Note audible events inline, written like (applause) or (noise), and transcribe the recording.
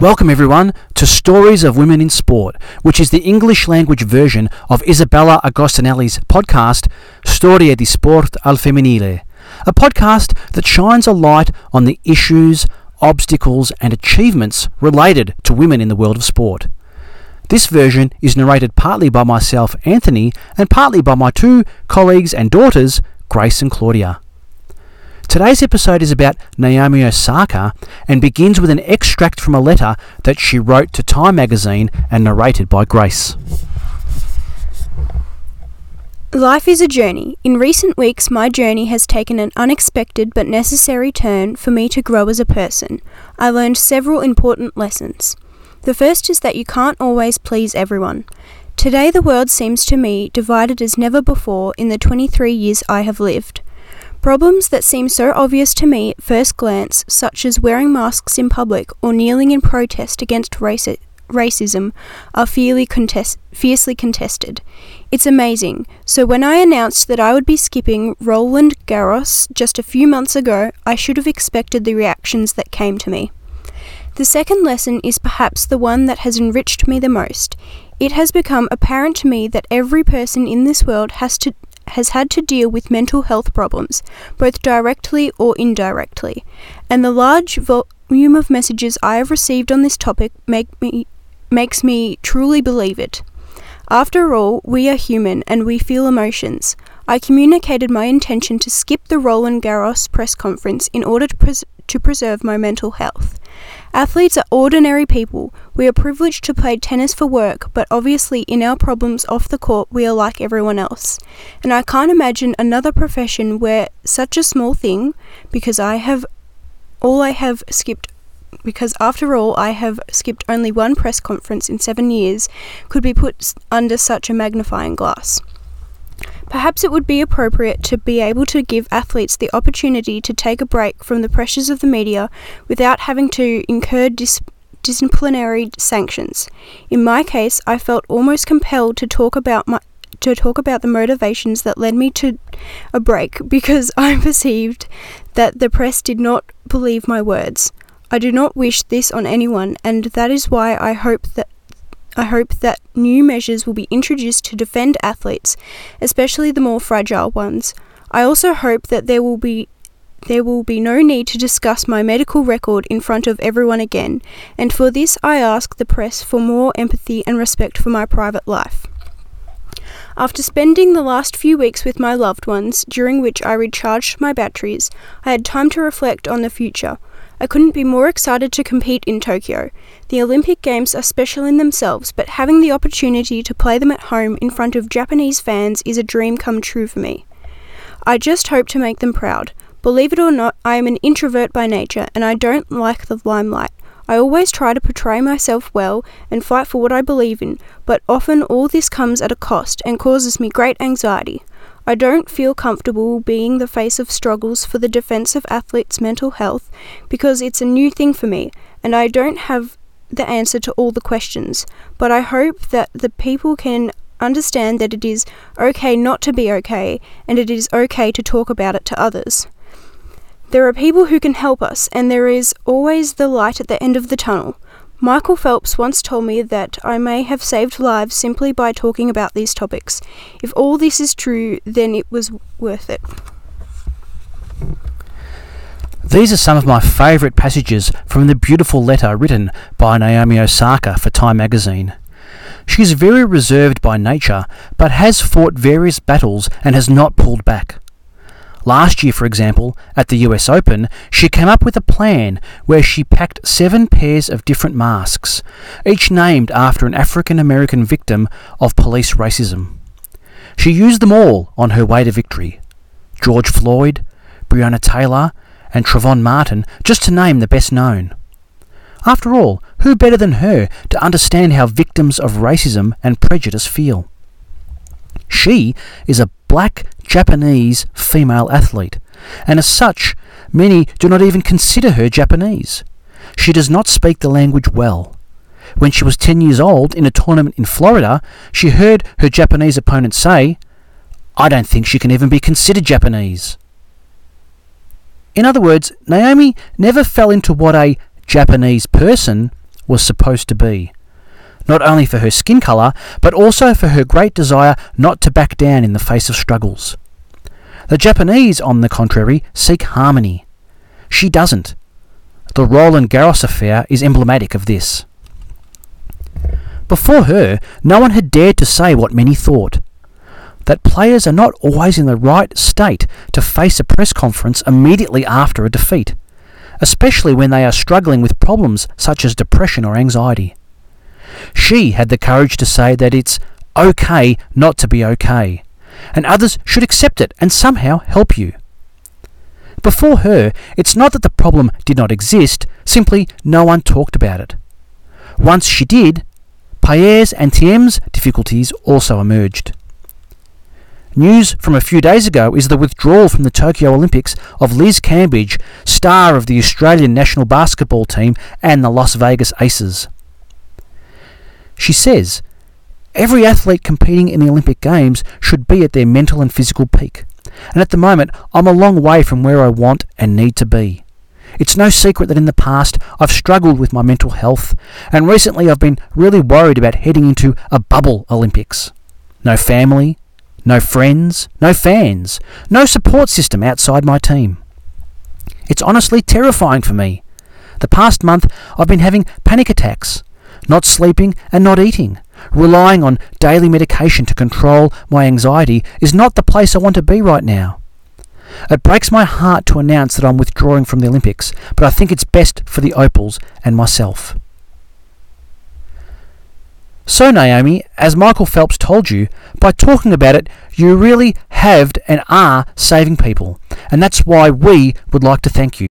Welcome, everyone, to Stories of Women in Sport, which is the English language version of Isabella Agostinelli's podcast, Storia di Sport al Femminile, a podcast that shines a light on the issues, obstacles, and achievements related to women in the world of sport. This version is narrated partly by myself, Anthony, and partly by my two colleagues and daughters, Grace and Claudia. Today's episode is about Naomi Osaka and begins with an extract from a letter that she wrote to Time magazine and narrated by Grace. Life is a journey. In recent weeks, my journey has taken an unexpected but necessary turn for me to grow as a person. I learned several important lessons. The first is that you can't always please everyone. Today, the world seems to me divided as never before in the 23 years I have lived. Problems that seem so obvious to me at first glance, such as wearing masks in public or kneeling in protest against raci- racism, are fiercely, contest- fiercely contested. It's amazing. So, when I announced that I would be skipping Roland Garros just a few months ago, I should have expected the reactions that came to me. The second lesson is perhaps the one that has enriched me the most. It has become apparent to me that every person in this world has to has had to deal with mental health problems, both directly or indirectly, and the large volume of messages I have received on this topic make me, makes me truly believe it. After all, we are human and we feel emotions. I communicated my intention to skip the Roland Garros press conference in order to, pres- to preserve my mental health. Athletes are ordinary people. We are privileged to play tennis for work, but obviously, in our problems off the court, we are like everyone else. And I can't imagine another profession where such a small thing, because I have all I have skipped because after all I have skipped only one press conference in 7 years could be put under such a magnifying glass. Perhaps it would be appropriate to be able to give athletes the opportunity to take a break from the pressures of the media without having to incur dis- disciplinary sanctions. In my case, I felt almost compelled to talk about my to talk about the motivations that led me to a break (laughs) because I perceived that the press did not believe my words. I do not wish this on anyone, and that is why I hope that I hope that new measures will be introduced to defend athletes, especially the more fragile ones. I also hope that there will be there will be no need to discuss my medical record in front of everyone again, and for this I ask the press for more empathy and respect for my private life. After spending the last few weeks with my loved ones, during which I recharged my batteries, I had time to reflect on the future. I couldn't be more excited to compete in Tokyo. The Olympic Games are special in themselves, but having the opportunity to play them at home in front of Japanese fans is a dream come true for me. I just hope to make them proud. Believe it or not, I am an introvert by nature and I don't like the limelight. I always try to portray myself well and fight for what I believe in, but often all this comes at a cost and causes me great anxiety. I don't feel comfortable being the face of struggles for the defense of athletes' mental health because it's a new thing for me and I don't have the answer to all the questions. But I hope that the people can understand that it is okay not to be okay and it is okay to talk about it to others. There are people who can help us, and there is always the light at the end of the tunnel. Michael Phelps once told me that I may have saved lives simply by talking about these topics. If all this is true, then it was worth it. These are some of my favourite passages from the beautiful letter written by Naomi Osaka for Time magazine. She is very reserved by nature, but has fought various battles and has not pulled back. Last year, for example, at the US Open, she came up with a plan where she packed seven pairs of different masks, each named after an African American victim of police racism. She used them all on her way to victory George Floyd, Breonna Taylor, and Trayvon Martin, just to name the best known. After all, who better than her to understand how victims of racism and prejudice feel? She is a black Japanese female athlete, and as such, many do not even consider her Japanese. She does not speak the language well. When she was 10 years old in a tournament in Florida, she heard her Japanese opponent say, I don't think she can even be considered Japanese. In other words, Naomi never fell into what a Japanese person was supposed to be. Not only for her skin colour, but also for her great desire not to back down in the face of struggles. The Japanese, on the contrary, seek harmony. She doesn't. The Roland Garros affair is emblematic of this. Before her, no one had dared to say what many thought that players are not always in the right state to face a press conference immediately after a defeat, especially when they are struggling with problems such as depression or anxiety. She had the courage to say that it's okay not to be okay, and others should accept it and somehow help you. Before her, it's not that the problem did not exist, simply no one talked about it. Once she did, Paire's and Thiem's difficulties also emerged. News from a few days ago is the withdrawal from the Tokyo Olympics of Liz Cambage, star of the Australian national basketball team and the Las Vegas Aces. She says, Every athlete competing in the Olympic Games should be at their mental and physical peak. And at the moment, I'm a long way from where I want and need to be. It's no secret that in the past I've struggled with my mental health, and recently I've been really worried about heading into a bubble Olympics. No family, no friends, no fans, no support system outside my team. It's honestly terrifying for me. The past month I've been having panic attacks, not sleeping and not eating. Relying on daily medication to control my anxiety is not the place I want to be right now. It breaks my heart to announce that I'm withdrawing from the Olympics, but I think it's best for the Opals and myself. So, Naomi, as Michael Phelps told you, by talking about it, you really have and are saving people, and that's why we would like to thank you.